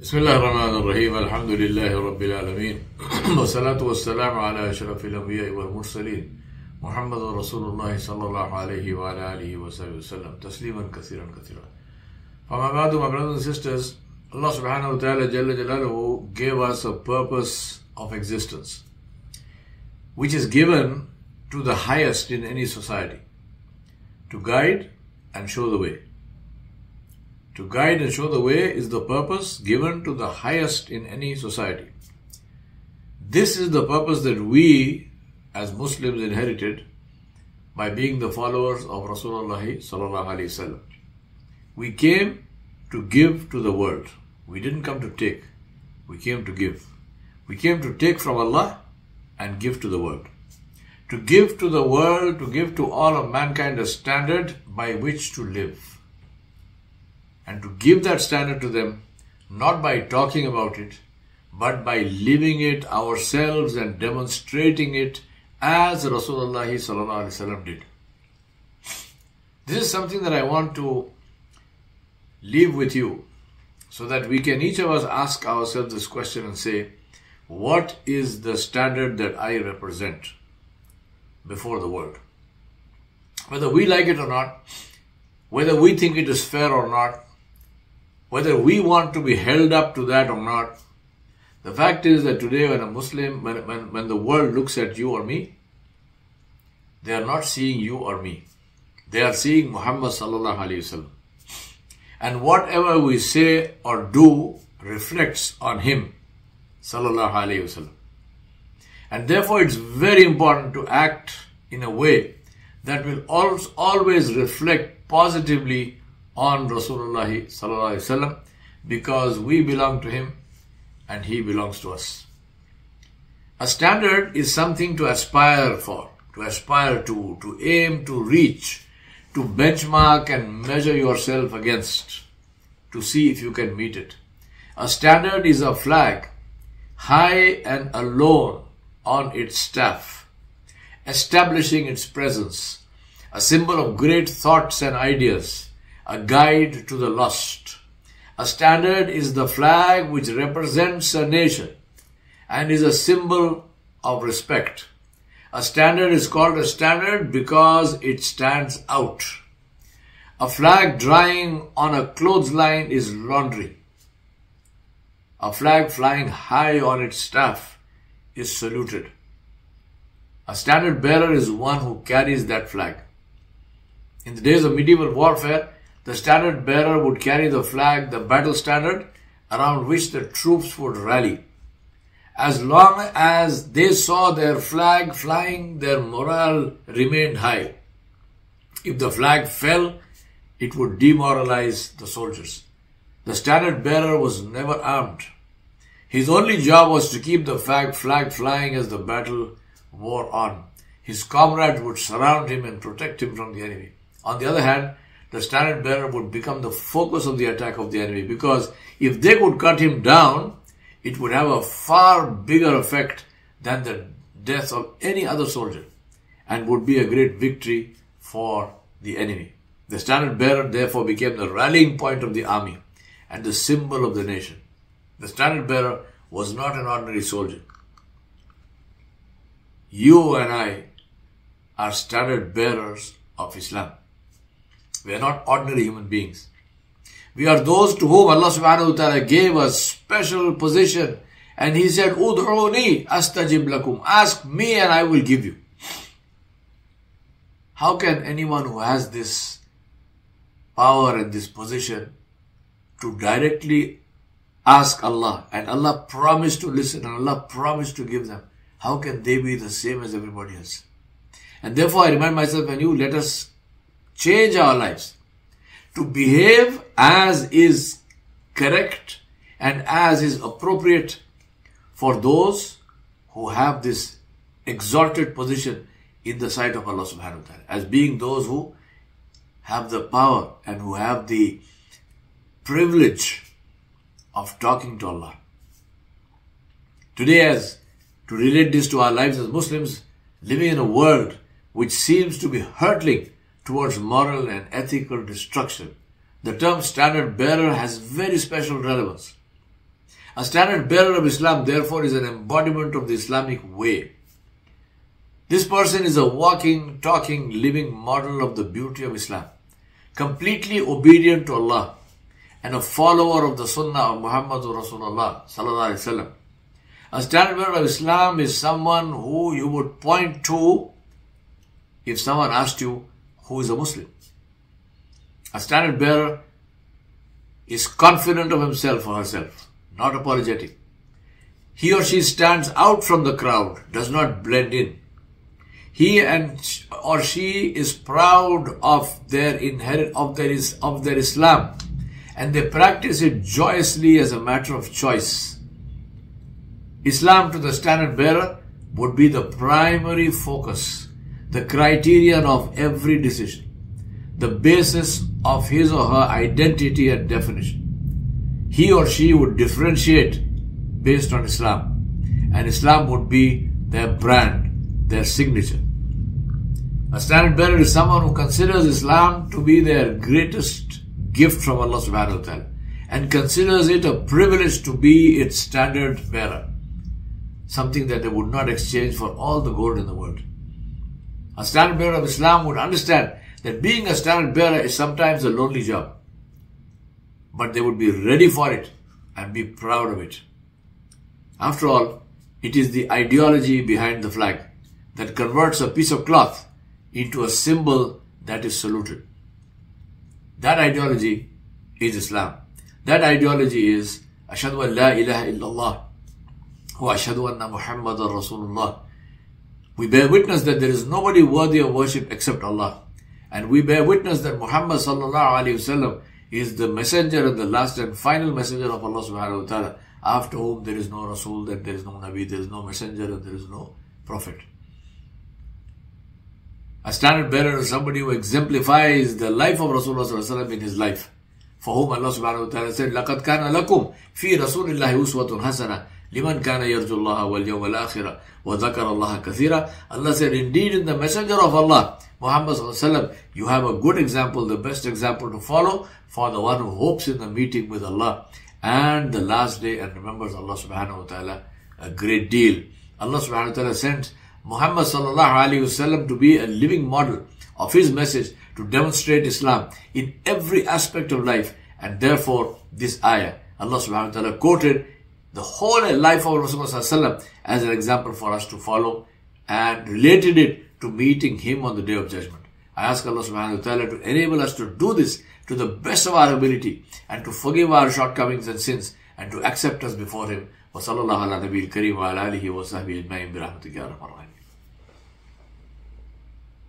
بسم الله الرحمن الرحيم الحمد لله رب العالمين والصلاة والسلام على أشرف الأنبياء والمرسلين محمد رسول الله صلى الله عليه وعلى آله وصحبه وسلم تسليما كثيرا كثيرا. فما بعد my brothers and sisters Allah subhanahu wa ta'ala Jalla Jalaluhu gave us a purpose of existence which is given to the highest in any society to guide and show the way. To guide and show the way is the purpose given to the highest in any society. This is the purpose that we as Muslims inherited by being the followers of Rasulullah. We came to give to the world. We didn't come to take. We came to give. We came to take from Allah and give to the world. To give to the world, to give to all of mankind a standard by which to live and to give that standard to them not by talking about it but by living it ourselves and demonstrating it as Rasulullah did. This is something that I want to leave with you so that we can each of us ask ourselves this question and say, What is the standard that I represent before the world? Whether we like it or not, whether we think it is fair or not, whether we want to be held up to that or not. The fact is that today, when a Muslim, when, when, when the world looks at you or me, they are not seeing you or me. They are seeing Muhammad sallallahu alaihi wasallam. And whatever we say or do reflects on him sallallahu alaihi wasallam. And therefore, it's very important to act in a way that will always reflect positively on Rasulullah sallallahu because we belong to him and he belongs to us. A standard is something to aspire for, to aspire to, to aim to reach, to benchmark and measure yourself against, to see if you can meet it. A standard is a flag, high and alone on its staff, establishing its presence, a symbol of great thoughts and ideas a guide to the lost. A standard is the flag which represents a nation and is a symbol of respect. A standard is called a standard because it stands out. A flag drying on a clothesline is laundry. A flag flying high on its staff is saluted. A standard bearer is one who carries that flag. In the days of medieval warfare, the standard bearer would carry the flag, the battle standard, around which the troops would rally. As long as they saw their flag flying, their morale remained high. If the flag fell, it would demoralize the soldiers. The standard bearer was never armed. His only job was to keep the flag, flying as the battle wore on. His comrades would surround him and protect him from the enemy. On the other hand, the standard bearer would become the focus of the attack of the enemy because if they could cut him down, it would have a far bigger effect than the death of any other soldier and would be a great victory for the enemy. The standard bearer therefore became the rallying point of the army and the symbol of the nation. The standard bearer was not an ordinary soldier. You and I are standard bearers of Islam. We are not ordinary human beings. We are those to whom Allah subhanahu wa ta'ala gave a special position. And He said, Ud'uni astajib lakum. Ask me and I will give you. How can anyone who has this power and this position to directly ask Allah and Allah promised to listen and Allah promised to give them, how can they be the same as everybody else? And therefore I remind myself and you, let us change our lives to behave as is correct and as is appropriate for those who have this exalted position in the sight of Allah subhanahu wa ta'ala as being those who have the power and who have the privilege of talking to Allah. Today as to relate this to our lives as Muslims living in a world which seems to be hurtling towards moral and ethical destruction, the term standard bearer has very special relevance. A standard bearer of Islam, therefore, is an embodiment of the Islamic way. This person is a walking, talking, living model of the beauty of Islam, completely obedient to Allah and a follower of the Sunnah of Muhammad Rasulullah A standard bearer of Islam is someone who you would point to if someone asked you who is a Muslim. A standard bearer is confident of himself or herself, not apologetic. He or she stands out from the crowd, does not blend in. He and or she is proud of their inherit of their is of their Islam, and they practice it joyously as a matter of choice. Islam to the standard bearer would be the primary focus, the criterion of every decision, the basis of his or her identity and definition. He or she would differentiate based on Islam, and Islam would be their brand, their signature. A standard bearer is someone who considers Islam to be their greatest gift from Allah subhanahu wa ta'ala and considers it a privilege to be its standard bearer. Something that they would not exchange for all the gold in the world. A standard bearer of Islam would understand that being a standard bearer is sometimes a lonely job. But they would be ready for it and be proud of it. After all, it is the ideology behind the flag that converts a piece of cloth into a symbol that is saluted. That ideology is Islam. That ideology is Ashadu an la ilaha illallah wa ashadu anna Muhammadan Rasulullah. We bear witness that there is nobody worthy of worship except Allah. And we bear witness that Muhammad sallallahu alayhi wasallam is the messenger and the last and final messenger of Allah subhanahu wa ta'ala, after whom there is no Rasul, that there is no Nabi, there is no messenger, and there is no prophet. A standard bearer is somebody who exemplifies the life of Rasulullah in his life. For whom Allah subhanahu wa ta'ala said, لَقَدْ كَانَ لَكُمْ فِي رَسُولِ اللَّهِ أُسْوَةٌ حَسَنَةٌ لِمَنْ كَانَ يَرْجُو اللَّهَ وَالْيَوْمَ الْآخِرَ وَذَكَرَ اللَّهَ كَثِيرًا Allah said, indeed in the messenger of Allah, Muhammad sallallahu you have a good example, the best example to follow for the one who hopes in the meeting with Allah and the last day and remembers Allah subhanahu wa ta'ala a great deal. Allah subhanahu wa ta'ala sent Muhammad sallallahu alaihi wasallam to be a living model of his message to demonstrate Islam in every aspect of life. And therefore, this ayah, Allah subhanahu wa ta'ala quoted the whole life of Rasulullah as an example for us to follow and related it to meeting him on the day of judgment. I ask Allah subhanahu wa ta'ala to enable us to do this to the best of our ability and to forgive our shortcomings and sins and to accept us before him. وصلى الله على نبي الكريم وعلى آله وصحبه أجمعين برحمتك يا رب العالمين